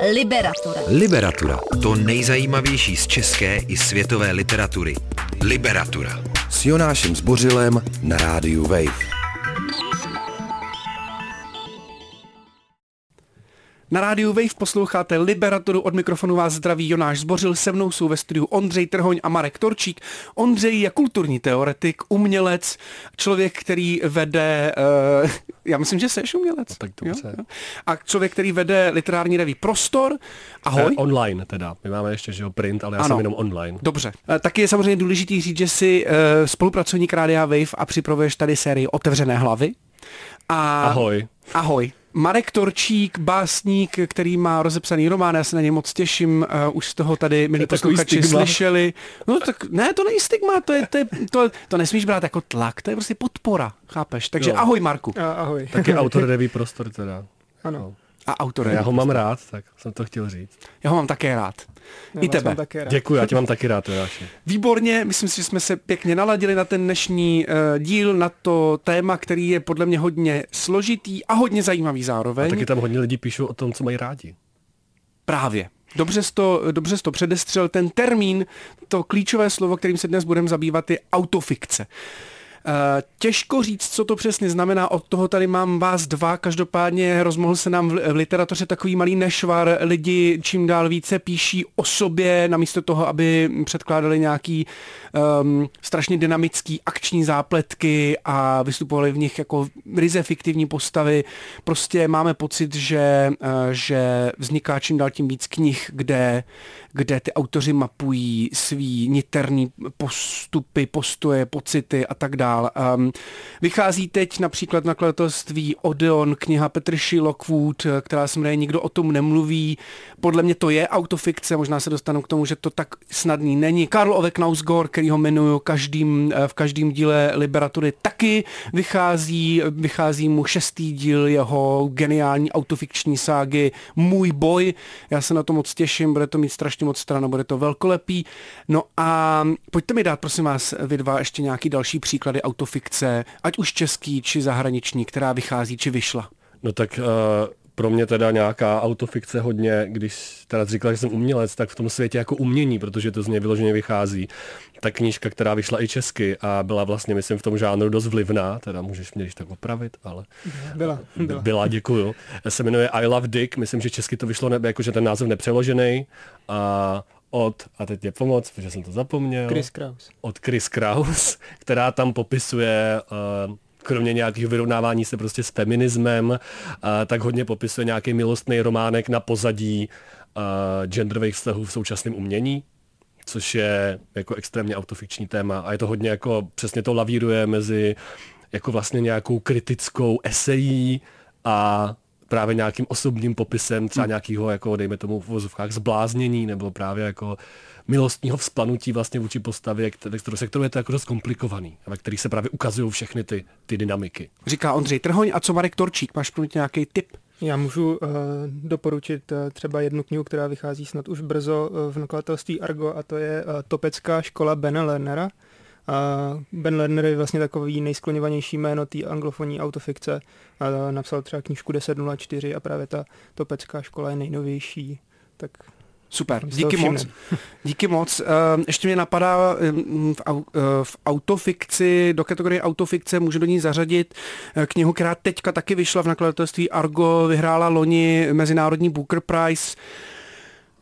Liberatura. Liberatura. To nejzajímavější z české i světové literatury. Liberatura. S Jonášem Zbořilem na rádiu Wave. Na rádiu Wave posloucháte Liberatoru, od mikrofonu vás zdraví Jonáš Zbořil, se mnou jsou ve studiu Ondřej Trhoň a Marek Torčík. Ondřej je kulturní teoretik, umělec, člověk, který vede, uh, já myslím, že jsi umělec. No, tak dobře. Jo, jo. A člověk, který vede literární reví Prostor. Ahoj. Eh, online teda, my máme ještě, že jo, print, ale já ano. jsem jenom online. Dobře. Uh, taky je samozřejmě důležitý říct, že jsi uh, spolupracovník Rádia Wave a připravuješ tady sérii Otevřené hlavy. A... Ahoj. Ahoj. Marek Torčík, básník, který má rozepsaný román, já se na něj moc těším, uh, už z toho tady, milí posluchači, slyšeli. No tak ne, to není stigma, to, je, to, je, to, to nesmíš brát jako tlak, to je prostě podpora, chápeš? Takže jo. ahoj Marku. A, ahoj. Taky autor Reví prostor teda. Ano. No. A autor Já ho mám rád, tak jsem to chtěl říct. Já ho mám také rád. Já I tebe. Také rád. Děkuji, já tě mám taky rád, Jonáši. Výborně, myslím si, že jsme se pěkně naladili na ten dnešní uh, díl, na to téma, který je podle mě hodně složitý a hodně zajímavý zároveň. A taky tam hodně lidí píšou o tom, co mají rádi. Právě. Dobře jsi, to, dobře jsi to předestřel. Ten termín, to klíčové slovo, kterým se dnes budeme zabývat, je autofikce. Eh, těžko říct, co to přesně znamená, od toho tady mám vás dva, každopádně rozmohl se nám v literatuře takový malý nešvar, lidi čím dál více píší o sobě, namísto toho, aby předkládali nějaký um, strašně dynamický akční zápletky a vystupovali v nich jako ryze fiktivní postavy. Prostě máme pocit, že, uh, že vzniká čím dál tím víc knih, kde, kde ty autoři mapují svý niterný postupy, postoje, pocity a tak dál. Um, vychází teď například nakladatelství Odeon, kniha Petrši Lockwood, která se jmenuje Nikdo o tom nemluví. Podle mě to je autofikce, možná se dostanu k tomu, že to tak snadný není. Karl Ove Knausgor, který ho jmenuju každým, v každém díle Liberatury, taky vychází, vychází mu šestý díl jeho geniální autofikční ságy Můj boj. Já se na to moc těším, bude to mít strašně moc stran bude to velkolepý. No a pojďte mi dát, prosím vás, vy dva ještě nějaký další příklady autofikce, ať už český či zahraniční, která vychází či vyšla. No tak uh, pro mě teda nějaká autofikce hodně, když teda říkala, že jsem umělec, tak v tom světě jako umění, protože to z něj vyloženě vychází. Ta knížka, která vyšla i česky a byla vlastně, myslím, v tom žánru dost vlivná, teda můžeš mě když tak opravit, ale... Byla. Byla, byla děkuju. Se jmenuje I Love Dick, myslím, že česky to vyšlo, nebe, jakože ten název nepřeložený. A od, a teď je pomoc, protože jsem to zapomněl. Chris Kraus. Od Chris Kraus, která tam popisuje uh, kromě nějakých vyrovnávání se prostě s feminismem, tak hodně popisuje nějaký milostný románek na pozadí genderových vztahů v současném umění, což je jako extrémně autofikční téma a je to hodně jako, přesně to lavíruje mezi jako vlastně nějakou kritickou esejí a právě nějakým osobním popisem třeba hmm. nějakého, jako dejme tomu v vozovkách zbláznění nebo právě jako milostního vzplanutí vlastně vůči postavě, které, se kterou je to jako dost komplikovaný a ve kterých se právě ukazují všechny ty, ty dynamiky. Říká Ondřej Trhoň a co Marek Torčík, máš pro nějaký tip? Já můžu uh, doporučit uh, třeba jednu knihu, která vychází snad už brzo uh, v nakladatelství Argo a to je uh, Topecká škola Bena Lernera. Uh, ben Lerner je vlastně takový nejskloněvanější jméno té anglofonní autofikce. Uh, napsal třeba knížku 1004 a právě ta Topecká škola je nejnovější. Tak Super, díky moc. Díky moc. Ještě mě napadá v autofikci, do kategorie autofikce můžu do ní zařadit eh, knihu, která teďka taky vyšla v nakladatelství Argo, vyhrála loni Mezinárodní Booker Prize.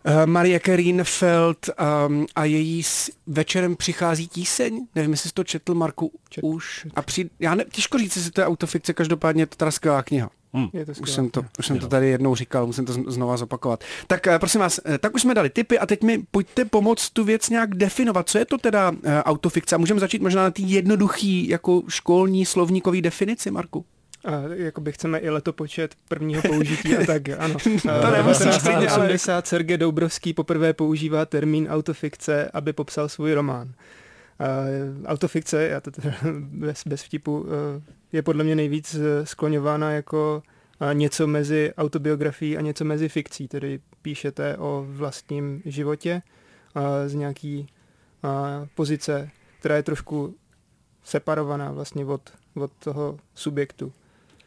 Eh, Marie Kerinfeld um, a její s večerem přichází tíseň. Nevím, jestli jsi to četl, Marku, Čet, už. A při, já ne, těžko říct, jestli to je autofikce, každopádně je to teda skvělá kniha. Hmm. Je to už jsem to, už jsem to tady jednou říkal, musím to znova zopakovat. Tak eh, prosím vás, eh, tak už jsme dali tipy a teď mi pojďte pomoct tu věc nějak definovat. Co je to teda autofikce? A můžeme začít možná na té jednoduchý jako školní slovníkový definici, Marku? A jakoby chceme i letopočet prvního použití a tak, ano. to nemusíš 1980 Sergej Doubrovský poprvé používá termín autofikce, aby popsal svůj román. Uh, autofikce, já to teda bez, bez vtipu, uh, je podle mě nejvíc eh, skloňována jako něco mezi autobiografií a něco mezi fikcí, tedy píšete o vlastním životě z nějaký pozice, která je trošku separovaná vlastně od, od toho subjektu.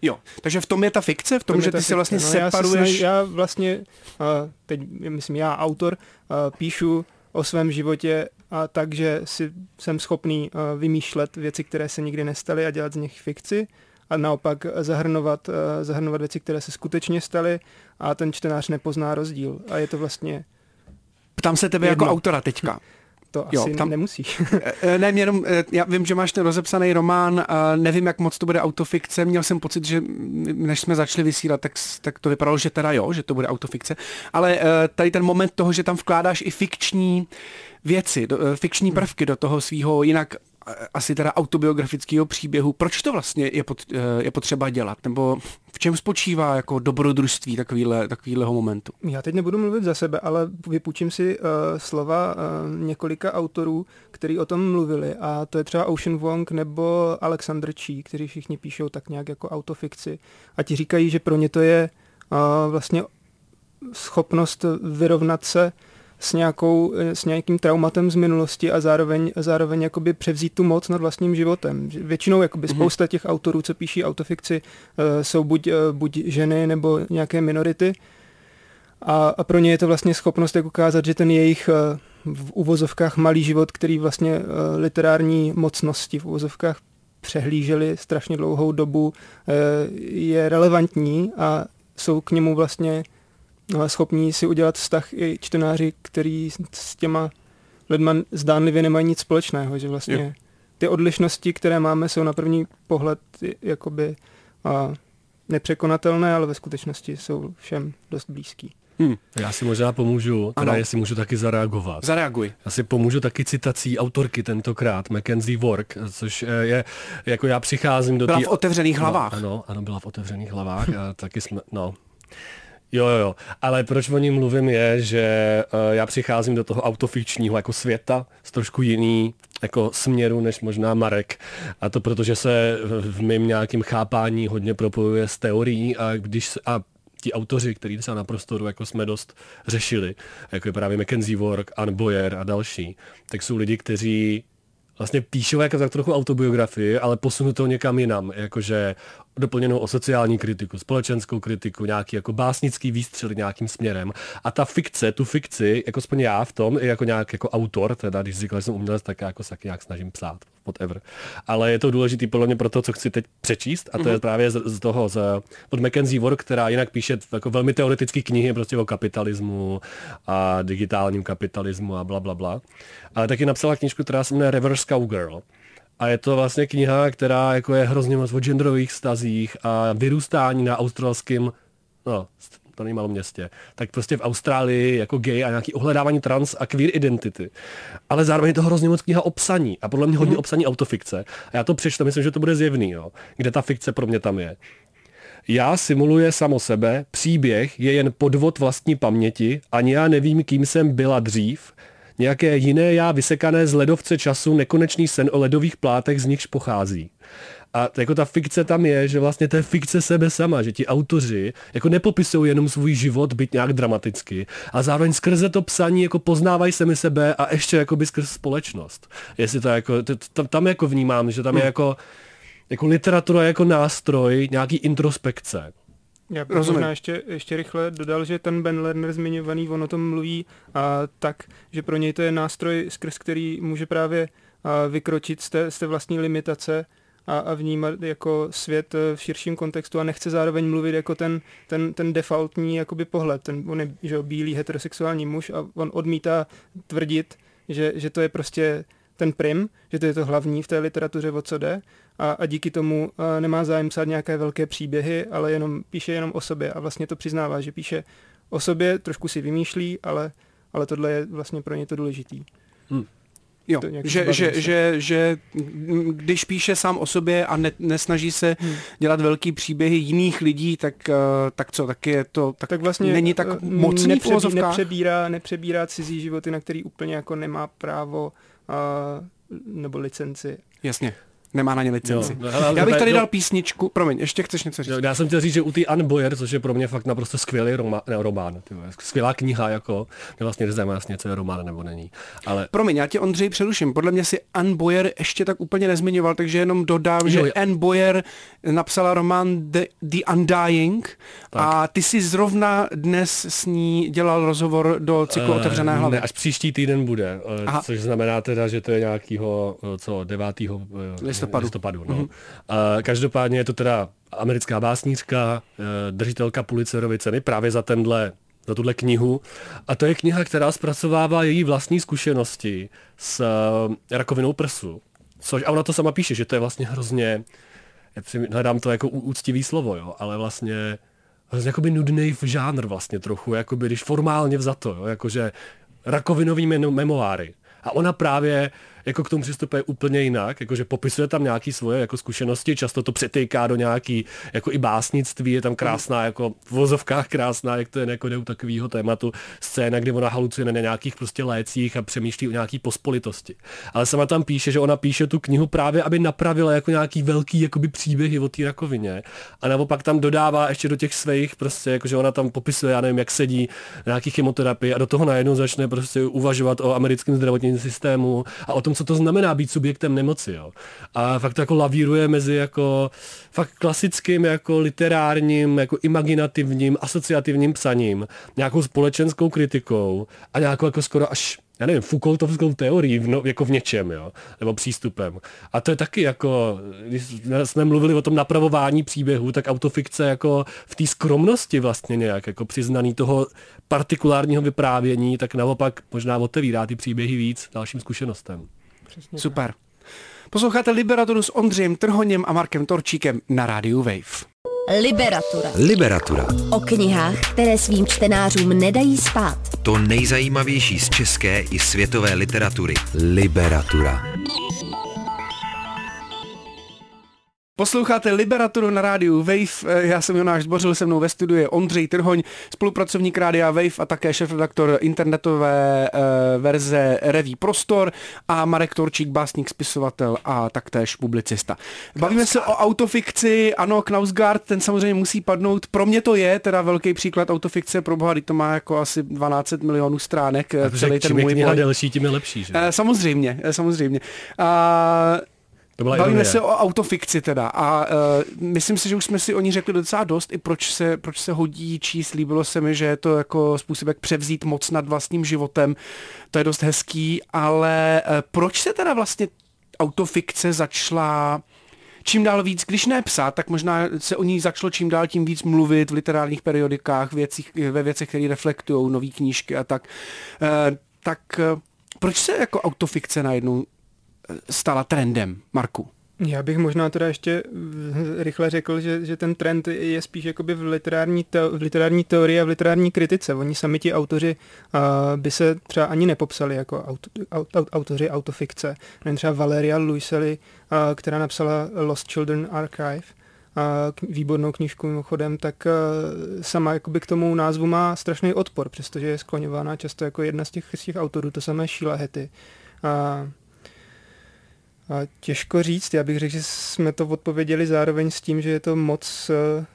Jo, takže v tom je ta fikce, v tom, To že je ta ty fikce. vlastně no, já, se separuješ... snaž, já vlastně, uh, teď myslím já autor, uh, píšu o svém životě a takže si jsem schopný uh, vymýšlet věci, které se nikdy nestaly a dělat z nich fikci a naopak zahrnovat, uh, zahrnovat věci, které se skutečně staly a ten čtenář nepozná rozdíl. A je to vlastně, Ptám se tebe jako Jedno. autora teďka. to Jo, asi tam- nemusíš. Eh, Ne, mě jenom, eh, já vím, že máš ten rozepsaný román, a nevím, jak moc to bude autofikce, měl jsem pocit, že než jsme začali vysílat, tak, tak to vypadalo, že teda jo, že to bude autofikce, ale eh, tady ten moment toho, že tam vkládáš i fikční věci, do, eh, fikční prvky do toho svého jinak eh, asi teda autobiografického příběhu, proč to vlastně je, pot, eh, je potřeba dělat, nebo v čem spočívá jako dobrodružství takovýhleho momentu? Já teď nebudu mluvit za sebe, ale vypůjčím si uh, slova uh, několika autorů, kteří o tom mluvili. A to je třeba Ocean Wong nebo Alexander Chi, kteří všichni píšou tak nějak jako autofikci. A ti říkají, že pro ně to je uh, vlastně schopnost vyrovnat se s, nějakou, eh, s nějakým traumatem z minulosti a zároveň, zároveň jakoby převzít tu moc nad vlastním životem. Většinou jakoby spousta těch autorů, co píší autofikci, eh, jsou buď, eh, buď ženy nebo nějaké minority a, a pro ně je to vlastně schopnost jak ukázat, že ten jejich v uvozovkách malý život, který vlastně literární mocnosti v uvozovkách přehlíželi strašně dlouhou dobu, je relevantní a jsou k němu vlastně schopní si udělat vztah i čtenáři, který s těma lidma zdánlivě nemají nic společného, že vlastně Jo. ty odlišnosti, které máme, jsou na první pohled jakoby a, nepřekonatelné, ale ve skutečnosti jsou všem dost blízký. Hm, Já si možná pomůžu, teda Ano. jestli můžu taky zareagovat. zareaguj. Já si pomůžu taky citací autorky tentokrát, Mackenzie Work, což eh, je, jako já přicházím do Byla té... v otevřených hlavách. No, ano, ano, byla v otevřených hlavách a taky jsme, no. Jo, jo, jo. Ale proč o ní mluvím je, že uh, já přicházím do toho autofikčního jako světa z trošku jiný jako směru než možná Marek. A to protože se v, mém nějakém chápání hodně propojuje s teorií a když a ti autoři, který třeba na prostoru jako jsme dost řešili, jako je právě Mackenzie Work, Anne Boyer a další, tak jsou lidi, kteří vlastně píšou jako tak trochu autobiografii, ale posunu to někam jinam, jakože doplněnou o sociální kritiku, společenskou kritiku, nějaký jako básnický výstřel nějakým směrem. A ta fikce, tu fikci, jako aspoň já v tom, i jako nějak jako autor, teda když říkal, že jsem umělec, tak já jako se nějak snažím psát, whatever. Ale je to důležitý podle mě pro to, co chci teď přečíst, a to je právě z, z toho, z, od Mackenzie Work, která jinak píše jako velmi teoretické knihy prostě o kapitalismu a digitálním kapitalismu a bla, bla, bla. Ale taky napsala knižku, která se jmenuje Reverse Cowgirl. A je to vlastně kniha, která jako je hrozně moc o genderových stazích a vyrůstání na australském, no, to není malom městě, tak prostě v Austrálii jako gay a nějaký ohledávání trans a queer identity. Ale zároveň je to hrozně moc kniha o psaní a podle mě hodně o psaní autofikce. A já to přečtu, myslím, že to bude zjevný, jo, kde ta fikce pro mě tam je. Já simuluje samo sebe, příběh je jen podvod vlastní paměti, ani já nevím, kým jsem byla dřív, nějaké jiné já vysekané z ledovce času, nekonečný sen o ledových plátech z nichž pochází. A jako ta fikce tam je, že vlastně to je fikce sebe sama, že ti autoři jako nepopisují jenom svůj život, byť nějak dramaticky, a zároveň skrze to psaní jako poznávají sami sebe a ještě jako by skrz společnost. Jestli to jako, to, tam, tam jako vnímám, že tam je jako, jako literatura jako nástroj nějaký introspekce. Já bych Rozumím. možná ještě, ještě rychle dodal, že ten Ben Lerner zmiňovaný, on o tom mluví a tak, že pro něj to je nástroj, skrz který může právě a, vykročit z té, z té vlastní limitace a, a vnímat jako svět eh, v širším kontextu a nechce zároveň mluvit jako ten, ten, ten defaultní jakoby pohled. Ten, on je že bílý heterosexuální muž a on odmítá tvrdit, že, že to je prostě ten prim, že to je to hlavní v té literatuře, o co jde a, a díky tomu a, nemá zájem psát nějaké velké příběhy, ale jenom píše jenom o sobě a vlastně to přiznává, že píše o sobě, trošku si vymýšlí, ale, ale tohle je vlastně pro ně to důležitý. Jo, To nějak že, že, se. že, že když píše sám o sobě a ne, nesnaží se Hmm. dělat velký příběhy jiných lidí, tak, eh, tak co, tak je to, tak, Tak vlastně není tak eh, mocný nepřebí, nepřebírá, nepřebírá cizí životy, na který úplně jako nemá právo a, nebo licenci. Jasně. Nemá na ně licenci. Jo, no, ale- Já bych tady no- dal písničku, promiň, ještě chceš něco říct? Jo, Já jsem chtěl říct, že u té Anne Boyer, což je pro mě fakt naprosto skvělý román, ne, román ty skvělá kniha, jako, mě vlastně neznám jasně, co je román nebo není. Ale Promiň, já tě Ondřej přeruším. Podle mě si Anne Boyer ještě tak úplně nezmiňoval, takže jenom dodám, že Jo, jo. Anne Boyer napsala román The, The Undying a ty si zrovna dnes s ní dělal rozhovor do cyklu eh, Otevřené hlavy. Ne, až příští týden bude, eh, Aha. což znamená teda, že to je nějakýho, eh, co, 9. Listopadu. listopadu no. Eh, Každopádně je to teda americká básnířka, eh, držitelka Pulitzerovy ceny právě za tenhle za tuhle knihu. A to je kniha, která zpracovává její vlastní zkušenosti s eh, rakovinou prsu. Což, a ona to sama píše, že to je vlastně hrozně, já hledám to jako úctivý slovo, jo, ale vlastně hrozně jakoby nudný v žánr vlastně trochu, jakoby když formálně vzato, jo, jakože rakovinový memoáry. A ona právě jako k tomu přistupuje úplně jinak, jakože popisuje tam nějaké svoje jako zkušenosti, často to přetýká do nějaký jako i básnictví, je tam krásná jako v vozovkách krásná, jak to je jako jde u takového tématu scéna, kdy ona halucuje na nějakých prostě lécích a přemýšlí o nějaký pospolitosti. Ale sama tam píše, že ona píše tu knihu právě, aby napravila jako nějaký velký jakoby příběhy o té rakovině. A naopak tam dodává ještě do těch svých prostě, jakože ona tam popisuje, já nevím, jak sedí na nějaký chemoterapii a do toho najednou začne prostě uvažovat o americkém zdravotním systému a o tom, co to znamená být subjektem nemoci. Jo. A fakt to jako lavíruje mezi jako fakt klasickým jako literárním, jako imaginativním, asociativním psaním, nějakou společenskou kritikou a nějakou jako skoro až já nevím, Foucaultovskou teorií v no, jako v něčem, jo, nebo přístupem. A to je taky jako, když jsme mluvili o tom napravování příběhu, tak autofikce jako v té skromnosti vlastně nějak, jako přiznaný toho partikulárního vyprávění, tak naopak možná otevírá ty příběhy víc dalším zkušenostem. Super. Posloucháte Liberaturu s Ondřejem Trhoněm a Markem Torčíkem na rádiu Wave. Liberatura. Liberatura. O knihách, které svým čtenářům nedají spát. To nejzajímavější z české i světové literatury. Liberatura. Posloucháte Liberaturu na rádiu Wave, Eh, já jsem Jonáš Zbořil, se mnou ve studiu je Ondřej Trhoň, spolupracovník rádia Wave a také šefredaktor internetové e, verze Reví Prostor a Marek Torčík, básník, spisovatel a taktéž publicista. Bavíme se o autofikci, ano, Knausgaard, ten samozřejmě musí padnout, pro mě to je teda velký příklad autofikce, pro boha, to má jako asi 12 milionů stránek, eh, celý ten čím je můj delší, tím je lepší. Že? Eh, Samozřejmě, eh, samozřejmě. A To byla Bavíme ironie. se o autofikci teda a uh, myslím si, že už jsme si o ní řekli docela dost, i proč se, proč se hodí číst. Líbilo se mi, že je to jako způsob, jak převzít moc nad vlastním životem. To je dost hezký, ale uh, proč se teda vlastně autofikce začala čím dál víc, když ne psát, tak možná se o ní začalo čím dál tím víc mluvit v literárních periodikách, věcích, ve věcech, které reflektují nové knížky a tak. Uh, tak proč se jako autofikce najednou stala trendem, Marku? Já bych možná teda ještě rychle řekl, že, že ten trend je spíš jakoby v literární, teo, v literární teorii a v literární kritice. Oni sami ti autoři uh, by se třeba ani nepopsali jako auto, aut, aut, autoři autofikce. Nevím, třeba Valeria Luiselli, uh, která napsala Lost Children Archive, k- výbornou knížku mimochodem, tak uh, sama jakoby k tomu názvu má strašný odpor, přestože je skloňována často jako jedna z těch, z těch autorů, to samé Sheila Hetty. A a těžko říct, já bych řekl, že jsme to odpověděli zároveň s tím, že je to moc eh,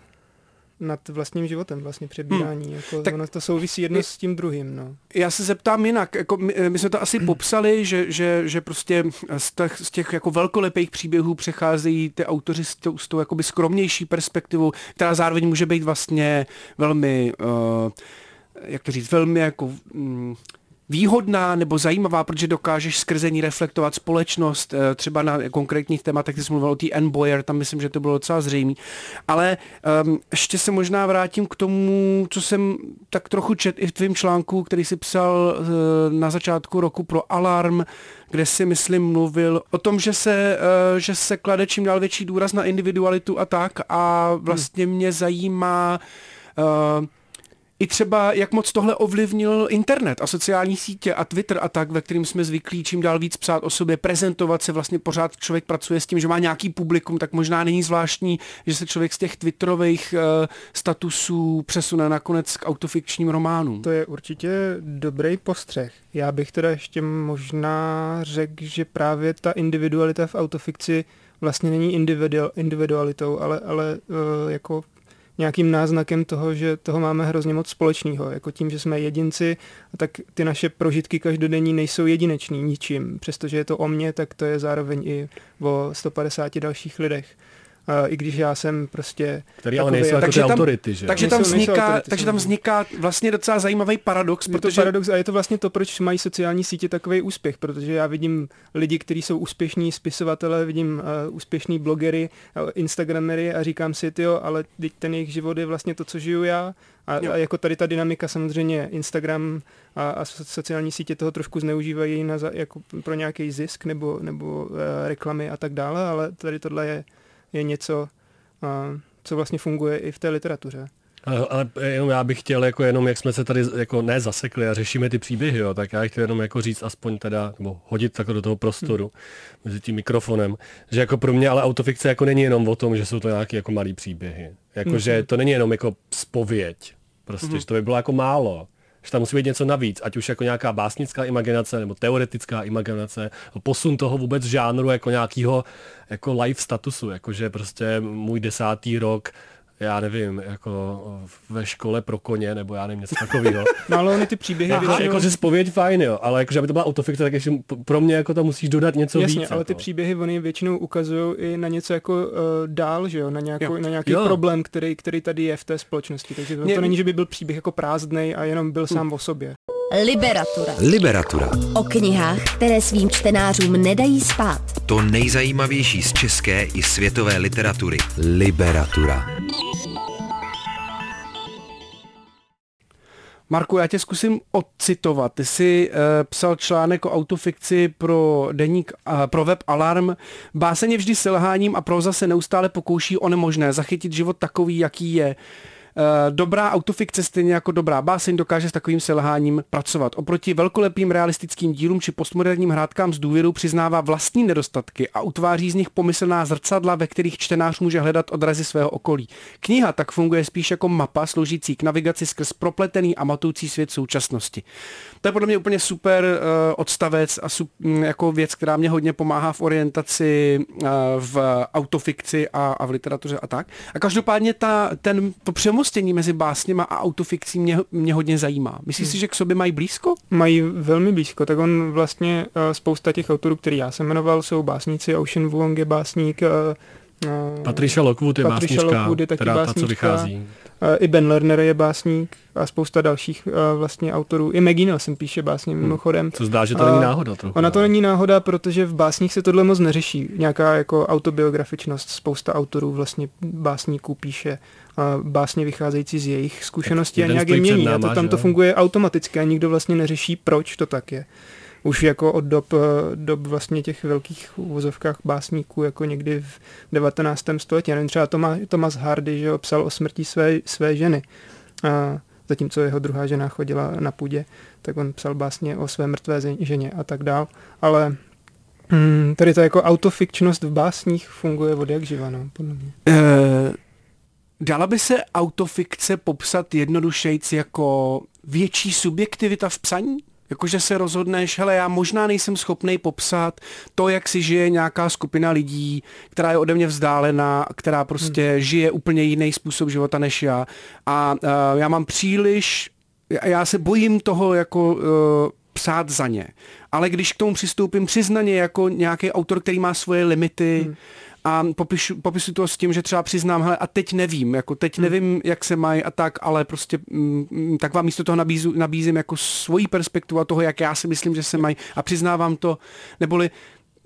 nad vlastním životem vlastně přebírání. Hmm. Jako, Tak- ono to souvisí jedno s tím druhým. No. Já se zeptám jinak, jako my, my jsme to asi popsali, že, že, že prostě z těch, z těch jako velkolepých příběhů přecházejí ty autoři s tou, s tou jakoby skromnější perspektivou, která zároveň může být vlastně velmi, uh, jak to říct, velmi jako mm, výhodná nebo zajímavá, protože dokážeš skrze ní reflektovat společnost, eh, třeba na konkrétních tématech, ty jsi mluvil o té Anne Boyer, tam myslím, že to bylo docela zřejmé. Ale um, ještě se možná vrátím k tomu, co jsem tak trochu čet i v tvém článku, který si psal uh, na začátku roku pro Alarm, kde si, myslím, mluvil o tom, že se, uh, že se klade čím dál větší důraz na individualitu a tak a vlastně mě zajímá uh, i třeba, jak moc tohle ovlivnil internet a sociální sítě a Twitter a tak, ve kterým jsme zvyklí čím dál víc psát o sobě, prezentovat se, vlastně pořád člověk pracuje s tím, že má nějaký publikum, tak možná není zvláštní, že se člověk z těch twitterových uh, statusů přesune nakonec k autofikčním románům. To je určitě dobrý postřeh. Já bych teda ještě možná řekl, že právě ta individualita v autofikci vlastně není individual, individualitou, ale, ale uh, jako nějakým náznakem toho, že toho máme hrozně moc společného. Jako tím, že jsme jedinci, tak ty naše prožitky každodenní nejsou jedineční ničím. Přestože je to o mně, tak to je zároveň i o 150 dalších lidech. I když já jsem prostě... Který ale nejsou jako ty tam, autority, že? Takže tam, nejsou vzniká, autority, takže tam vzniká vlastně docela zajímavý paradox, Je to protože paradox a je to vlastně to, proč mají sociální sítě takový úspěch, protože já vidím lidi, kteří jsou úspěšní spisovatelé, vidím uh, úspěšní blogery, uh, instagramery a říkám si, jo, ale teď ten jejich život je vlastně to, co žiju já a, Jo. a jako tady ta dynamika samozřejmě Instagram a, a so- sociální sítě toho trošku zneužívají na, za- jako pro nějaký zisk nebo, nebo uh, reklamy a tak dále, ale tady tohle je, je něco, co vlastně funguje i v té literatuře. Ale, ale jenom já bych chtěl, jako jenom jak jsme se tady jako ne zasekli a řešíme ty příběhy, jo, tak já bych chtěl jenom jako říct aspoň teda, nebo hodit tak do toho prostoru mezi tím mikrofonem, že jako pro mě ale autofikce jako není jenom o tom, že jsou to nějaké jako malý příběhy. Jako, že to není jenom jako spověď, prostě, že to by bylo jako málo. Že tam musí být něco navíc, ať už jako nějaká básnická imaginace nebo teoretická imaginace, posun toho vůbec žánru jako nějakého jako life statusu, jakože prostě můj desátý rok já nevím, jako ve škole pro koně, nebo já nevím, něco takového. No ale ony ty příběhy Aha, většinou... jakože spověď fajn, jo, ale jakože aby to byla autofikce, tak ještě pro mě jako tam musíš dodat něco Jasně, víc. ale ty jako. příběhy oni většinou ukazují i na něco jako uh, dál, že jo, na, nějakou, Jo. na nějaký Jo. problém, který, který tady je v té společnosti. Takže to, Mě- to není, že by byl příběh jako prázdnej a jenom byl sám o sobě. Liberatura. Liberatura. O knihách, které svým čtenářům nedají spát. To nejzajímavější z české i světové literatury. Liberatura. Marku, já tě zkusím odcitovat. Ty jsi uh, psal článek o autofikci pro deník, uh, pro web Alarm. Báseň je vždy selháním a proza se neustále pokouší o nemožné zachytit život takový, jaký je. Eh, Dobrá autofikce stejně jako dobrá báseň dokáže s takovým selháním pracovat. Oproti velkolepým realistickým dílům či postmoderním hrádkám z důvěru přiznává vlastní nedostatky a utváří z nich pomyslná zrcadla, ve kterých čtenář může hledat odrazy svého okolí. Kniha tak funguje spíš jako mapa sloužící k navigaci skrz propletený a matoucí svět současnosti. To je podle mě úplně super uh, odstavec a sup, m, jako věc, která mě hodně pomáhá v orientaci uh, v autofikci a, a v literatuře a tak. A každopádně ta, ten, to přemostění mezi básněma a autofikcí mě, mě hodně zajímá. Myslíš si, že k sobě mají blízko? Mají velmi blízko, tak on vlastně uh, spousta těch autorů, který já jsem jmenoval, jsou básníci, Ocean Vuong je básník, uh, uh, Patricia Lockwood je Patricia básnička, Lockwood je taky která ta, co básnička. vychází. Uh, I Ben Lerner je básník a spousta dalších uh, vlastně autorů. I Maggie Nelson píše básně mimochodem. Co zdá, že to A není náhoda trochu. Ona to není náhoda, protože v básních se tohle moc neřeší. Nějaká jako autobiografičnost. Spousta autorů vlastně básníků píše a básně vycházející z jejich zkušeností a nějak je mění. A náma, to tam to funguje automaticky a nikdo vlastně neřeší, proč to tak je. Už jako od dob, eh, dob vlastně těch velkých uvozovkách básníků, jako někdy v 19. století. Já nevím, třeba Thomas, Thomas Hardy, že psal o smrti své, své ženy. A zatímco jeho druhá žena chodila na půdě, tak on psal básně o své mrtvé ženě a tak dál. Ale mm, tady ta jako autofikčnost v básních funguje od jak živa, no, podle mě. Uh, dala by se autofikce popsat jednodušejc jako větší subjektivita v psaní? Jakože se rozhodneš, hele, já možná nejsem schopný popsat to, jak si žije nějaká skupina lidí, která je ode mě vzdálená, která prostě hmm. žije úplně jiný způsob života než já. A uh, já mám příliš, já, se bojím toho jako uh, psát za ně. Ale když k tomu přistoupím přiznaně jako nějaký autor, který má svoje limity, hmm a popišu, popisu to s tím, že třeba přiznám, hele, a teď nevím, jako teď nevím, jak se mají a tak, ale prostě mm, tak vám místo toho nabízu, nabízím jako svoji perspektivu a toho, jak já si myslím, že se mají a přiznávám to, neboli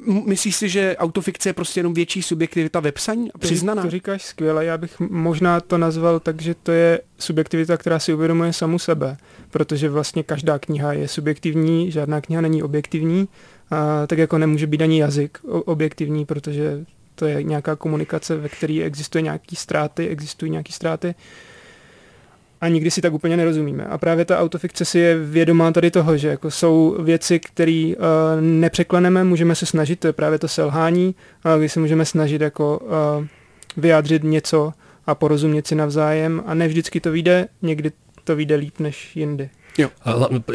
m- myslíš si, že autofikce je prostě jenom větší subjektivita ve psaní a přiznaná? To říkáš skvěle, já bych možná to nazval tak, že to je subjektivita, která si uvědomuje samu sebe, protože vlastně každá kniha je subjektivní, žádná kniha není objektivní, a tak jako nemůže být ani jazyk objektivní, protože to je nějaká komunikace, ve které existuje nějaký ztráty, existují nějaký ztráty a nikdy si tak úplně nerozumíme. A právě ta autofikce si je vědomá tady toho, že jako jsou věci, které uh, nepřekleneme, můžeme se snažit, to je právě to selhání, uh, kdy se můžeme snažit jako uh, vyjádřit něco a porozumět si navzájem a ne vždycky to vyjde, někdy to vyjde líp než jindy. Jo.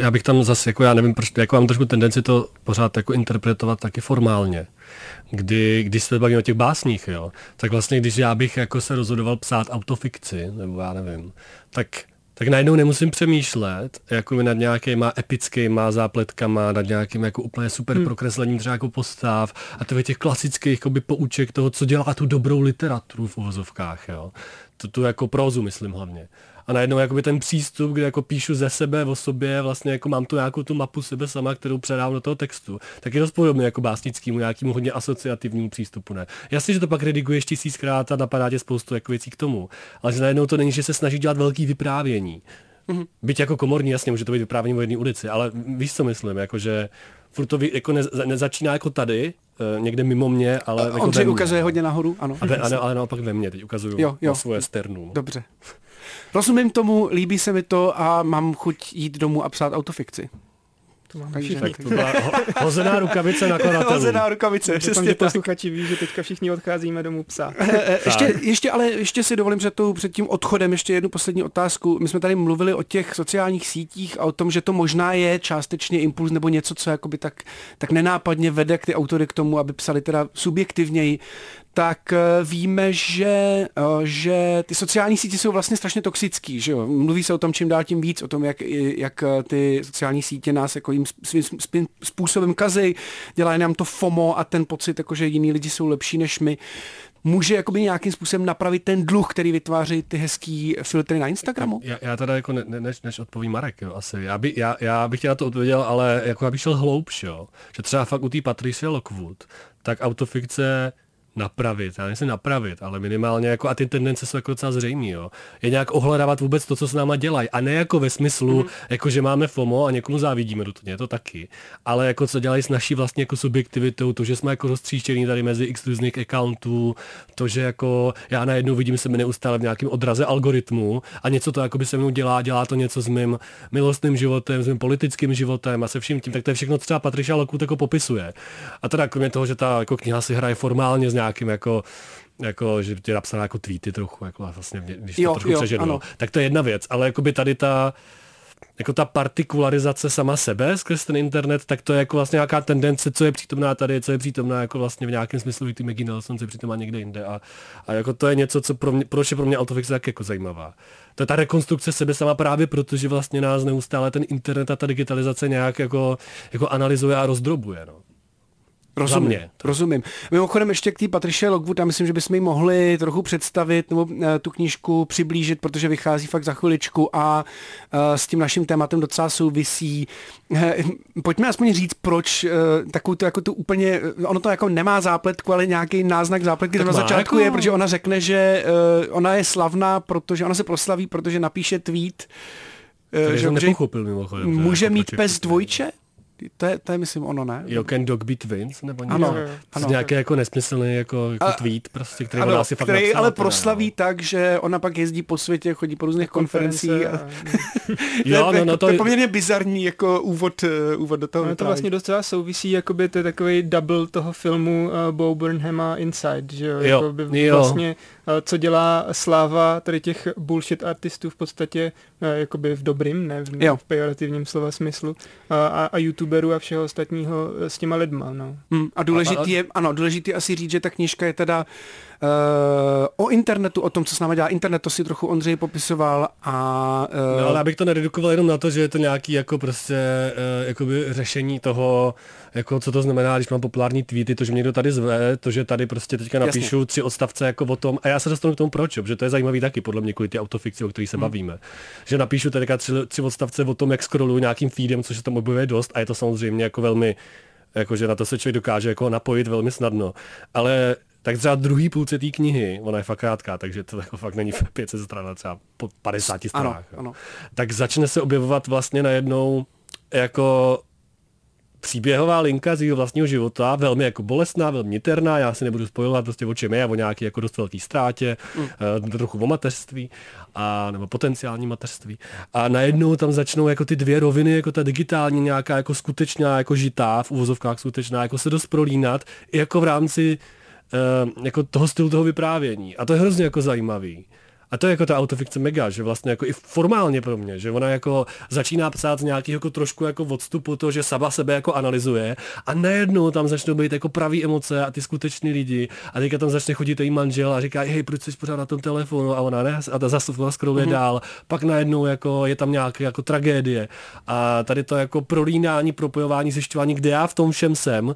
Já bych tam zase, jako já nevím, proč, jako mám trošku tendenci to pořád jako interpretovat taky formálně. Kdy, když se bavíme o těch básních, jo, tak vlastně když já bych jako se rozhodoval psát autofikci, nebo já nevím, tak tak najednou nemusím přemýšlet jako nad nějakýma epickýma zápletkama, nad nějakým jako úplně super hmm. prokreslením třeba jako postav a to těch klasických jakoby, pouček toho, co dělá tu dobrou literaturu v uvozovkách. Jo. Tu, tu jako prózu myslím hlavně. A najednou jakoby ten přístup, kde jako píšu ze sebe o sobě, vlastně jako mám tu nějakou tu mapu sebe sama, kterou předávám do toho textu, tak je dost podobný jako básnickému, nějakému hodně asociativnímu přístupu. Ne? Jasně, že to pak rediguješ tisíckrát a napadá tě spoustu jako věcí k tomu, ale že najednou to není, že se snaží dělat velký vyprávění. Mm-hmm. Byť jako komorní, jasně, může to být vyprávění o jedné ulici, ale víš, co myslím, jako že furt to jako ne, nezačíná jako tady, eh, někde mimo mě, ale jako Ondřej ukazuje hodně nahoru, ano. A ve, ale, ale naopak ve mně, teď ukazuju Jo, jo. na svoje sternum. Dobře. Rozumím tomu, líbí se mi to a mám chuť jít domů a psát autofikci. To máme Takže- všichni. Tak to byla ho, hozená rukavice nakladatelů. Hozená rukavice, Doufám, přesně že tak. posluchači ví, že teďka všichni odcházíme domů psa. Eh, eh, Ještě, ještě, ale ještě si dovolím před, tou, před tím odchodem ještě jednu poslední otázku. My jsme tady mluvili o těch sociálních sítích a o tom, že to možná je částečně impuls nebo něco, co jakoby tak, tak nenápadně vede k ty autory k tomu, aby psali teda subjektivněji. Tak eh, víme, že, že ty sociální sítě jsou vlastně strašně toxický, že jo? Mluví se o tom čím dál tím víc, o tom, jak, jak ty sociální sítě nás jako jim svým svým způsobem kazej, dělají nám to FOMO a ten pocit, jako že jiní lidi jsou lepší než my může jakoby nějakým způsobem napravit ten dluh, který vytváří ty hezký filtry na Instagramu? Já, já teda jako ne, ne- než, než odpoví Marek, jo, asi. Já, by, já, já bych tě na to odpověděl, ale jako já bych šel hloubš, jo. Že třeba fakt u té Patricia Lockwood, tak autofikce napravit, já nechci napravit, ale minimálně jako a ty tendence jsou jako docela zřejmý, jo. Je nějak ohledávat vůbec to, co s náma dělají. A ne jako ve smyslu, mm. jako že máme FOMO a někomu závidíme nutně, to taky. Ale jako co dělají s naší vlastně jako subjektivitou, to, že jsme jako roztříštění tady mezi x různých accountů, to, že jako já najednou vidím sebe neustále v nějakém odraze algoritmu a něco to jako by se mnou dělá, dělá to něco s mým milostným životem, s mým politickým životem a se vším tím, tak to je všechno třeba Patricia Lockwood jako popisuje. A teda kromě toho, že ta jako kniha si hraje formálně s nějakým jako jako, že je napsaná jako tweety trochu, jako vlastně, když to Jo, trochu jo, přeženu, ano. no. tak to je jedna věc, ale jako by tady ta, jako ta partikularizace sama sebe skrz ten internet, tak to je jako vlastně nějaká tendence, co je přítomná tady, co je přítomná jako vlastně v nějakém smyslu i ty Maggie Nelson, co je přítomná někde jinde. A, a jako to je něco, co pro mě, proč je pro mě autofikce tak jako zajímavá. To je ta rekonstrukce sebe sama právě proto, že vlastně nás neustále ten internet a ta digitalizace nějak jako, jako analyzuje a rozdrobuje. No. Rozumím, mě. rozumím. Mimochodem ještě k té Patricia Lockwood, já myslím, že bychom ji mohli trochu představit nebo eh, tu knížku přiblížit, protože vychází fakt za chviličku a eh, s tím naším tématem docela souvisí. Eh, Pojďme aspoň říct, proč takovou to jako tu úplně, ono to jako nemá zápletku, ale nějaký náznak zápletky Tak na začátku jako- je, protože ona řekne, že ona je slavná, protože ona se proslaví, protože napíše tweet, že, jsem že nepochopil mimochodem. že může jako mít pes dvojče? To je, to je myslím ono, ne? Jo, can dog be twins? Nebo něco? Ano, ano. ano. Nějaký jako nesmyslný jako, jako A- tweet, prostě, který Ano, ona asi fakt který napsala ale teda, proslaví no. tak, že ona pak jezdí po světě, chodí po různých konferencích. A... Jo, to, je, no, no, to, to, je poměrně bizarní jako úvod, eh, úvod do toho. Ono to vlastně docela souvisí, jakoby to je takový double toho filmu uh, Bo Burnhama Inside, že jo? Jo, Jakoby jo. Vlastně, uh, co dělá sláva tady těch bullshit artistů v podstatě uh, jakoby v dobrým, ne v, Jo. v pejorativním slova smyslu, uh, a, a youtuberů a všeho ostatního s těma lidma, no. Hmm, a důležitý je, ano, důležitý asi říct, že ta knížka je teda uh, o internetu, o tom, co s náma dělá internet, to si trochu Ondřej popisoval a uh, No, ale abych to neredukoval jenom na to, že je to nějaký jako prostě uh, jakoby řešení toho, jako co to znamená, když mám populární tweety, to, že mě někdo tady zve, to, že tady prostě teďka Jasně. napíšu tři odstavce jako o tom, a já se dostanu k tomu proč, protože to je zajímavý taky, podle mě kvůli ty autofikci, o kterých se bavíme. Že napíšu teďka tři, tři odstavce o tom, jak scrolluju nějakým feedem, což se tam objevuje dost a je to samozřejmě jako velmi, jakože na to se člověk dokáže jako napojit velmi snadno. Ale tak třeba druhý půlce té knihy, ona je fakt krátká, takže to jako fakt není 500 stran, ale třeba po 50 ano, stranách. jo ano. tak začne se objevovat vlastně najednou jako příběhová linka z jeho vlastního života, velmi jako bolestná, velmi niterná, já si nebudu spojovat prostě o čem je, o nějaký jako dost velký ztrátě, mm. trochu o mateřství, a, nebo potenciální mateřství. A najednou tam začnou jako ty dvě roviny, jako ta digitální nějaká jako skutečná, jako žitá, v uvozovkách skutečná, jako se dost prolínat, i jako v rámci eh, jako toho stylu toho vyprávění. A to je hrozně jako zajímavý. A to je jako ta autofikce mega, že vlastně jako i formálně pro mě, že ona jako začíná psát z nějakého jako trošku jako odstupu to, že sama sebe jako analyzuje a najednou tam začnou být jako pravý emoce a ty skuteční lidi a teďka tam začne chodit její manžel a říká, hej, proč jsi pořád na tom telefonu a ona ne, a ta zase scrolluje mm-hmm. dál, pak najednou jako je tam nějaká jako tragédie a tady to jako prolínání, propojování, zjišťování, kde já v tom všem jsem,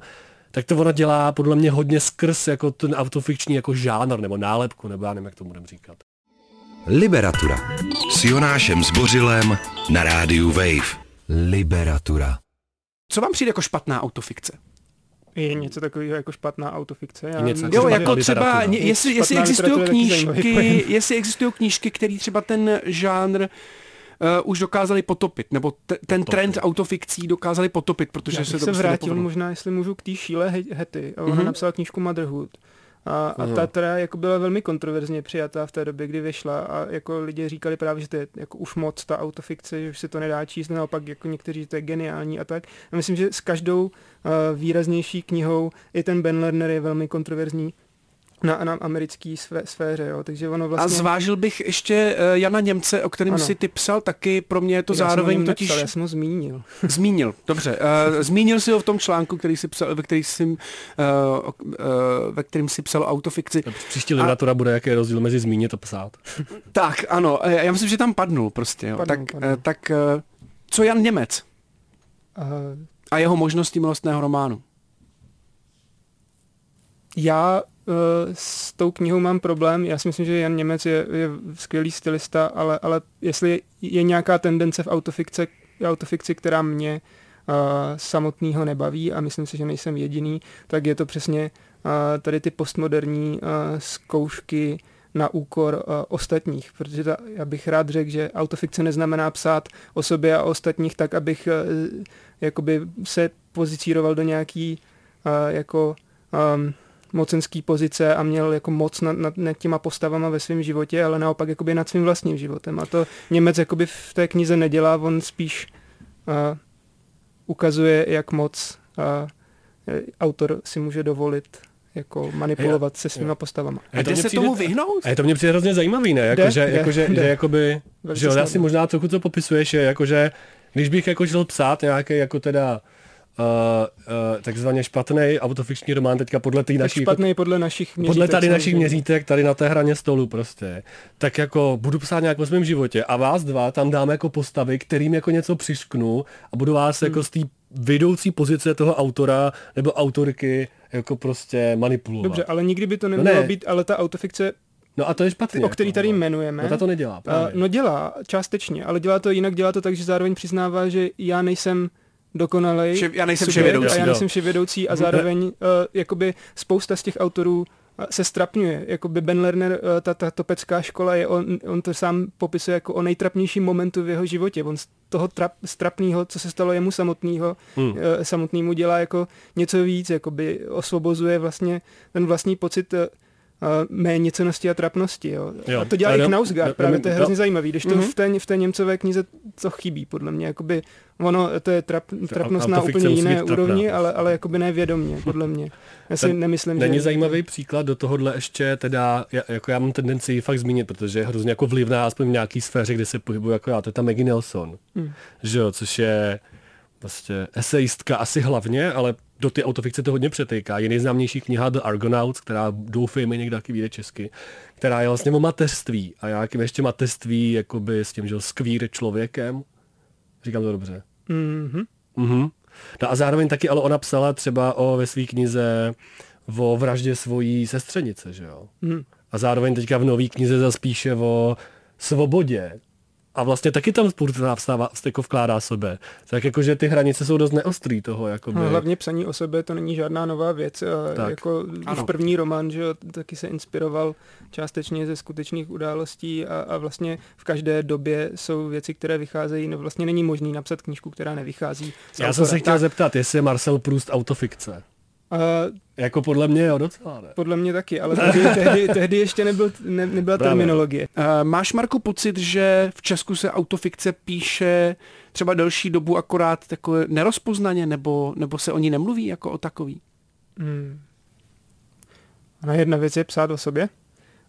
tak to ona dělá podle mě hodně skrz jako ten autofikční jako žánr nebo nálepku, nebo já nevím, jak to budeme říkat. Liberatura. S Jonášem Zbořilem na rádiu Wave. Liberatura. Co vám přijde jako špatná autofikce? Je něco takového jako špatná autofikce. Já něco Jo, jako třeba, jestli, jestli existují knížky, jestli existují knížky, které třeba ten žánr uh, už dokázali potopit, nebo te, ten Potopit. trend autofikcí dokázali potopit, protože Já se to se vrátil nepovedlo. možná, jestli můžu k té šíle He- Hety. Ona Mhm. mm-hmm. napsala knížku Motherhood. A, a ta teda jako byla velmi kontroverzně přijatá v té době, kdy vyšla a jako lidi říkali právě, že to je jako už moc ta autofikce, že už se to nedá číst, naopak jako někteří, že to je geniální a tak. A myslím, že s každou uh, výraznější knihou i ten Ben Lerner je velmi kontroverzní na, na americké sfé, sféře, jo. takže ono A vlastně... zvážil bych ještě uh, Jana Němce, o kterém Ano. si ty psal taky, pro mě je to Já jsem zároveň něm totiž... Nepsal, já jsem ho zmínil. Zmínil, dobře. Uh, zmínil si ho v tom článku, který si psal, ve, který jsem, uh, uh, ve kterým si psal autofikci. Příští literatura bude, jaký je rozdíl mezi zmínit a psát. Tak, ano, eh, já myslím, že tam padnul prostě. Jo. Padnul, tak, padnul. eh, tak eh, co Jan Němec Uh, a jeho možnosti milostného románu? Já s tou knihou mám problém. Já si myslím, že Jan Němec je, je skvělý stylista, ale, ale jestli je nějaká tendence v autofikce, autofikci, která mě uh, samotného nebaví a myslím si, že nejsem jediný, tak je to přesně uh, tady ty postmoderní uh, zkoušky na úkor uh, ostatních, protože ta, já bych rád řekl, že autofikce neznamená psát o sobě a o ostatních tak, abych uh, jakoby se pozicíroval do nějaký uh, jako um, mocenský pozice a měl jako moc nad, nad, nad těma postavama ve svém životě, ale naopak jakoby nad svým vlastním životem. A to Němec jakoby v té knize nedělá, on spíš uh, ukazuje, jak moc uh, autor si může dovolit jako manipulovat se svýma postavama. A to Jde mně se přijde- tomu vyhnout? A je to mně přijde hrozně zajímavý, ne? Jde, Jakože, jde, jakože, jde. že jakoby, Velice že jo, já si možná trochu, co popisuješ, je jakože, když bych jako šel psát nějaký jako teda uh, uh, takzvaně špatný autofikční román teďka podle té naší jako, špatný podle našich měřítek. podle tady našich měřítek, tady na té hraně stolu prostě, tak jako budu psát nějak o svém životě a vás dva tam dáme jako postavy, kterým jako něco přišknu a budu vás Hmm. jako z té vedoucí pozice toho autora nebo autorky jako prostě manipulovat. Dobře, ale nikdy by to nemělo ne. no být, ale ta autofikce, No a to je špatně. o který jako, tady no. jmenujeme, No ta to nedělá, Uh, právě. no dělá, částečně, ale dělá to jinak, dělá to tak, že zároveň přiznává, že já nejsem dokonalej. Vše- já nejsem vševědoucí, A já jo. nejsem vševědoucí a zároveň uh, jakoby spousta z těch autorů uh, se strapňuje. Jakoby Ben Lerner, uh, ta, ta topecká škola, je on, on to sám popisuje jako o nejtrapnějším momentu v jeho životě. On z toho trap, strapného, co se stalo jemu samotného, Hmm. samotnému dělá jako něco víc, jakoby osvobozuje vlastně ten vlastní pocit uh, méněcenosti a trapnosti. Jo. Jo. A to dělá i Knausgaard, právě to je hrozně zajímavý, když to Mhm. v, té, v té Němcové knize to chybí, podle mě, jakoby ono, to je trap, trapnost na úplně jiné trapná. úrovni, ale, ale jakoby nevědomně, podle mě. Já si Ten- nemyslím, Není že... zajímavý příklad do tohohle ještě teda, já- jako já mám tendenci ji fakt zmínit, protože je hrozně jako vlivná, aspoň v nějaký sféře, kde se pohybuju jako já, to je ta Maggie Nelson, Hmm. že jo, což je vlastně esejistka asi hlavně, ale do ty autofikce to hodně přetejká. Je nejznámější kniha The Argonauts, která doufejme někdy taky vyjde česky, která je vlastně o mateřství a nějakým ještě mateřství jakoby s tím, že jo, s queer člověkem. Říkám to dobře. Mhm. Mhm. No a zároveň taky, ale ona psala třeba o ve své knize o vraždě svojí sestřenice, že jo. Mhm. A zároveň teďka v nové knize zaspíše o svobodě. A vlastně taky tam spousta vstává, jako vkládá sebe. Tak jakože ty hranice jsou dost neostrý toho, jakoby. No, hlavně psaní o sobě to není žádná nová věc. a Tak. Jako Ano. v první román, že jo, taky se inspiroval částečně ze skutečných událostí a, a vlastně v každé době jsou věci, které vycházejí, no vlastně není možný napsat knížku, která nevychází Já jsem se chtěl zeptat, jestli je Marcel Proust autofikce. A Jako podle mě jo, docela ne. podle mě taky, ale tehdy, tehdy, tehdy ještě nebyl, ne, nebyla Právě. terminologie. Uh, máš, Marku, pocit, že v Česku se autofikce píše třeba delší dobu akorát takové nerozpoznaně, nebo, nebo se o ní nemluví jako o takový? Hmm. Ona jedna věc je psát o sobě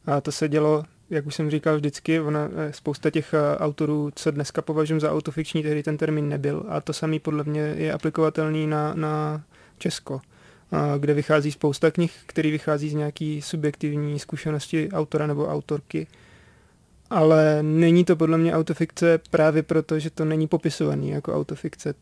a to se dělo jak už jsem říkal vždycky, ona, eh, spousta těch autorů, co dneska považuji za autofikční, tehdy ten termín nebyl. A to samý podle mě je aplikovatelný na, na Česko, kde vychází spousta knih, který vychází z nějaký subjektivní zkušenosti autora nebo autorky. Ale není to podle mě autofikce právě proto, že to není popisovaný jako autofikce,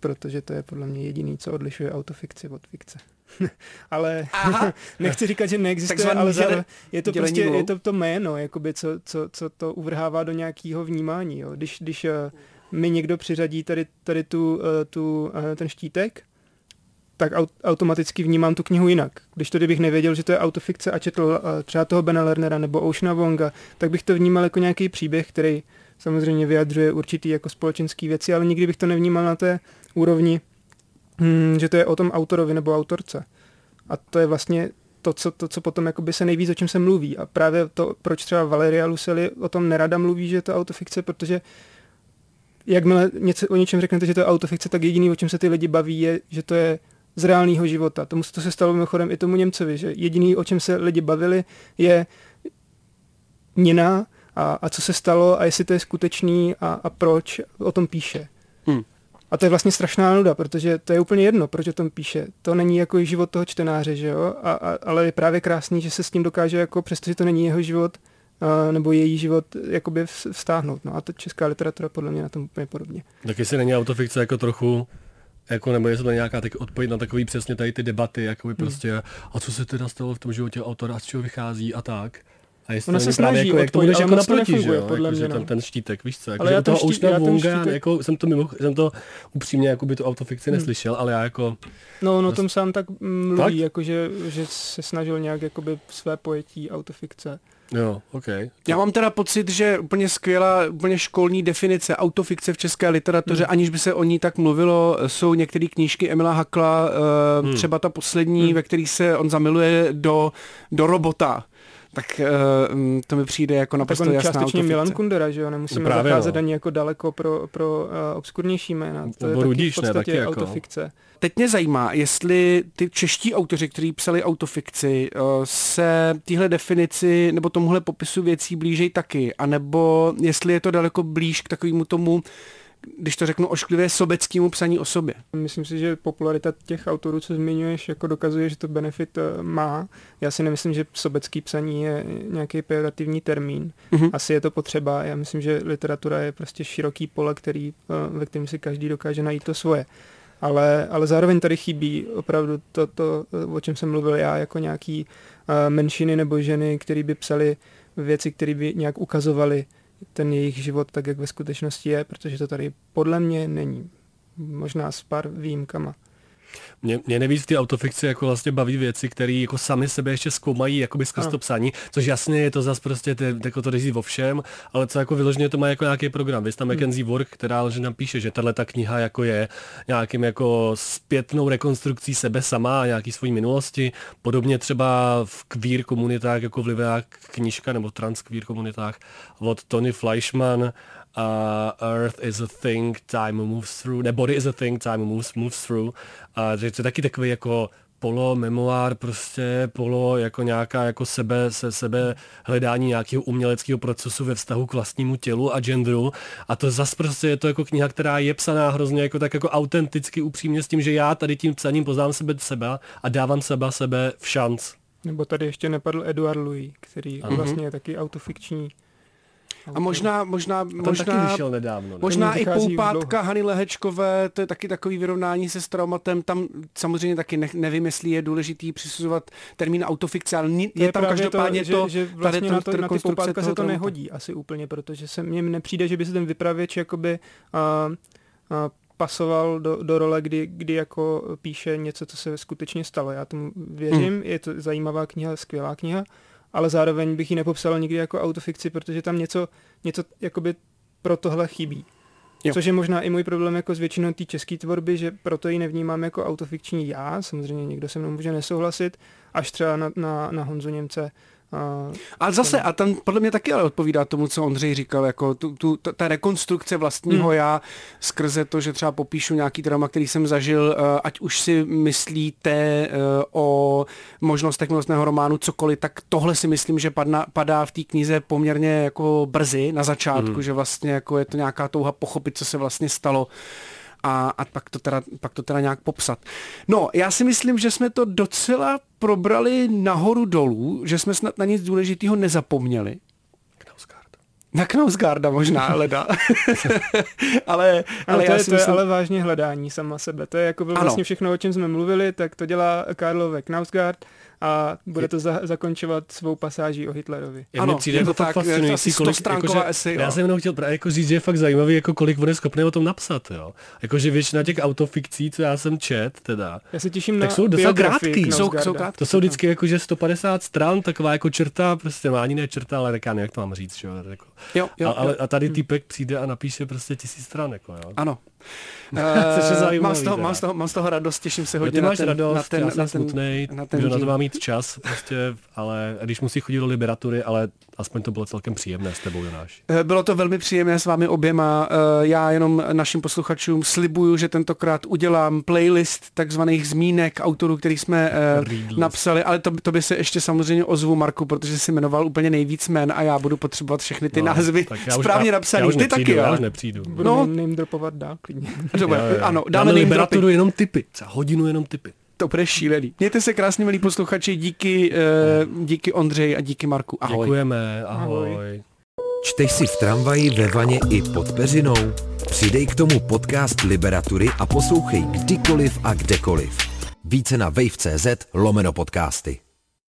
protože to je podle mě jediný, co odlišuje autofikci od fikce. ale Aha. nechci říkat, že neexistuje, ale děle, je to prostě je to, to jméno, jakoby, co, co, co to uvrhává do nějakého vnímání. Jo. Když, když uh, mi někdo přiřadí tady, tady tu, uh, tu, uh, ten štítek, tak aut, automaticky vnímám tu knihu jinak. Když to kdybych nevěděl, že to je autofikce a četl třeba toho Bena Lernera nebo Oceana Wonga, tak bych to vnímal jako nějaký příběh, který samozřejmě vyjadřuje určitý jako společenský věci, ale nikdy bych to nevnímal na té úrovni, hmm, že to je o tom autorovi nebo autorce. A to je vlastně to, co, to, co potom jakoby se nejvíc o čem se mluví. A právě to, proč třeba Valeria Lucelli o tom nerada mluví, že je to autofikce, protože jakmile něco, o něčem řeknete, že to je autofikce, tak jediný, o čem se ty lidi baví, je, že to je z reálného života. Tomu to se stalo mimochodem i tomu Němcovi, že jediný, o čem se lidi bavili, je Nina a, a co se stalo a jestli to je skutečný a, a proč o tom píše. Hmm. A to je vlastně strašná nuda, protože to je úplně jedno, proč o tom píše. To není jako život toho čtenáře, že jo? A, a, ale je právě krásný, že se s tím dokáže, jako přestože to není jeho život, a, nebo její život jakoby vztáhnout. No a to česká literatura podle mě na tom úplně podobně. Tak jestli není autofikce jako trochu jako, nebo jestli to nějaká tak odpověď na takový přesně tady ty debaty, jako by hmm. prostě, hmm. a co se teda stalo v tom životě autora, z čeho vychází a tak. A jestli Ona se snaží jako, jak to budeš jako naproti, že jo? Podle jako, mě, že no. ten, štítek, víš co? Jako, ale já toho štít, já Vunga, štítek... jako, jsem to mimo, jsem to upřímně jako by tu autofikci hmm. neslyšel, ale já jako... No, no tom sám tak mluví, jako, že, že se snažil nějak jakoby své pojetí autofikce. Jo, ok. Já mám teda pocit, že úplně skvělá, úplně školní definice autofikce v české literatuře, hmm. aniž by se o ní tak mluvilo, jsou některé knížky Emila Hakla, uh, hmm. třeba ta poslední, hmm. ve který se on zamiluje do, do robota tak uh, to mi přijde jako naprosto tak on jasná částečně autofikce. Milan Kundera, že jo, nemusíme no právě zacházet no. ani jako daleko pro, pro uh, obskurnější jména. To je taky v podstatě ne, taky jako. autofikce. Teď mě zajímá, jestli ty čeští autoři, kteří psali autofikci, uh, se téhle definici nebo tomuhle popisu věcí blížej taky, anebo jestli je to daleko blíž k takovému tomu když to řeknu ošklivě, sobeckému psaní o sobě. Myslím si, že popularita těch autorů, co zmiňuješ, jako dokazuje, že to benefit eh, má. Já si nemyslím, že sobecký psaní je nějaký pejorativní termín. Mm-hmm. Asi je to potřeba. Já myslím, že literatura je prostě široký pole, který, eh, ve kterém si každý dokáže najít to svoje. Ale, ale zároveň tady chybí opravdu to, to, o čem jsem mluvil já, jako nějaký menšiny nebo ženy, které by psali věci, které by nějak ukazovaly ten jejich život tak, jak ve skutečnosti je, protože to tady podle mě není. Možná s pár výjimkama. Mě, mě nejvíc v té autofikci jako vlastně baví věci, které jako sami sebe ještě zkoumají jakoby skrz to psaní, což jasně je to zase prostě ty, jako to rizí vo všem, ale co jako vyloženě to má jako nějaký program. Vy tam hmm. Mackenzie Work, která že nám píše, že tahle ta kniha jako je nějakým jako zpětnou rekonstrukcí sebe sama a nějaký svojí minulosti. Podobně třeba v queer komunitách, jako v Livea knížka nebo trans queer komunitách od Tony Fleischman, uh, Earth is a thing, time moves through, ne, body is a thing, time moves, moves through. A že to je taky takový jako polo memoár prostě, polo jako nějaká jako sebe, se sebe hledání nějakého uměleckého procesu ve vztahu k vlastnímu tělu a genderu a to zas prostě je to jako kniha, která je psaná hrozně jako tak jako autenticky upřímně s tím, že já tady tím psaním poznám sebe sebe a dávám sebe sebe v šanc. Nebo tady ještě nepadl Eduard Louis, který uh-huh. vlastně je taky autofikční a možná, možná, možná, taky vyšel nedávno. Ne? Možná i poupátka Hany Lehečkové, to je taky takový vyrovnání se s traumatem. Tam samozřejmě taky ne, nevím, jestli je důležitý přisuzovat termín autofikce, ale je, je tam každopádně to, to, že, že vlastně na, to, na ty poupátka se to nehodí asi úplně, protože se mně nepřijde, že by se ten vypravěč jakoby uh, uh, pasoval do, do role, kdy, kdy jako píše něco, co se skutečně stalo. Já tomu věřím, hmm. je to zajímavá kniha, skvělá kniha, ale zároveň bych ji nepopsal nikdy jako autofikci, protože tam něco, něco jakoby pro tohle chybí. Jo. Což je možná i můj problém jako s většinou té české tvorby, že proto ji nevnímám jako autofikční já, samozřejmě někdo se mnou může nesouhlasit, až třeba na, na, na Honzu Němce A A zase, a tam podle mě taky ale odpovídá tomu, co Ondřej říkal, jako tu, tu, ta- ta rekonstrukce vlastního hmm. já skrze to, že třeba popíšu nějaký drama, který jsem zažil, eh, ať už si myslíte eh, o možnostech milostného románu cokoliv, tak tohle si myslím, že padna, padá v té knize poměrně jako brzy na začátku, hmm. že vlastně jako je to nějaká touha pochopit, co se vlastně stalo a, a pak, to teda, pak to teda nějak popsat. No, já si myslím, že jsme to docela probrali nahoru dolů, že jsme snad na nic důležitého nezapomněli. Na Knausgarda možná, leda. ale, Ale, ale to, já je, to je myslím, ale vážně hledání sama sebe. To je jako vlastně všechno, o čem jsme mluvili, tak to dělá Karlové Knausgard a bude to za, zakončovat svou pasáží o Hitlerovi. Jak Ano, přijde je jako to fakt tak, je to fascinující, kolik, 100stránková jakože, esej, já jsem jenom chtěl právě jako říct, že je fakt zajímavý, jako kolik on je schopný o tom napsat, jo. Jakože většina těch autofikcí, co já jsem čet, teda, Já se těším Tak na jsou docela krátký. Jsou- jsou krátký. to jsou vždycky jakože 150 stran, taková jako čerta, prostě má ani ne čerta, ale neká, jak to mám říct, že jo. Jako. Jo, jo, a, ale, jo. a tady týpek přijde a napíše prostě tisíc stran, jako jo. Ano. Což je Eh, zajímavý, mám, z toho, mám, z toho, mám z toho radost, těším se hodně na máš ten, radost, na ten, já jsem na ten, smutnej, na ten že na to mám mít čas, prostě, ale když musí chodit do liberatury, ale aspoň to bylo celkem příjemné s tebou, Jonáš. Eh, Bylo to velmi příjemné s vámi oběma. Eh, Já jenom našim posluchačům slibuju, že tentokrát udělám playlist takzvaných zmínek autorů, který jsme eh, Readlist. napsali, ale to, to by se ještě samozřejmě ozvu Marku, protože si jmenoval úplně nejvíc jmen a já budu potřebovat všechny ty názvy No, už- správně už Ty nepřijdu, taky, já jo? už nepřijdu. Budu No. name dropovat dál klidně. Dobře, ano, dáme Dáme name liberaturu dropy. jenom typy. Za hodinu jenom typy. To bude šílený. Mějte se krásně, milí posluchači, díky, eh, díky Ondřej a díky Marku. Ahoj. Děkujeme, ahoj. Ahoj. Čteš si v tramvaji, ve vaně i pod peřinou? Přidej k tomu podcast Liberatury a poslouchej kdykoliv a kdekoliv. Více na wave.cz lomeno podcasty.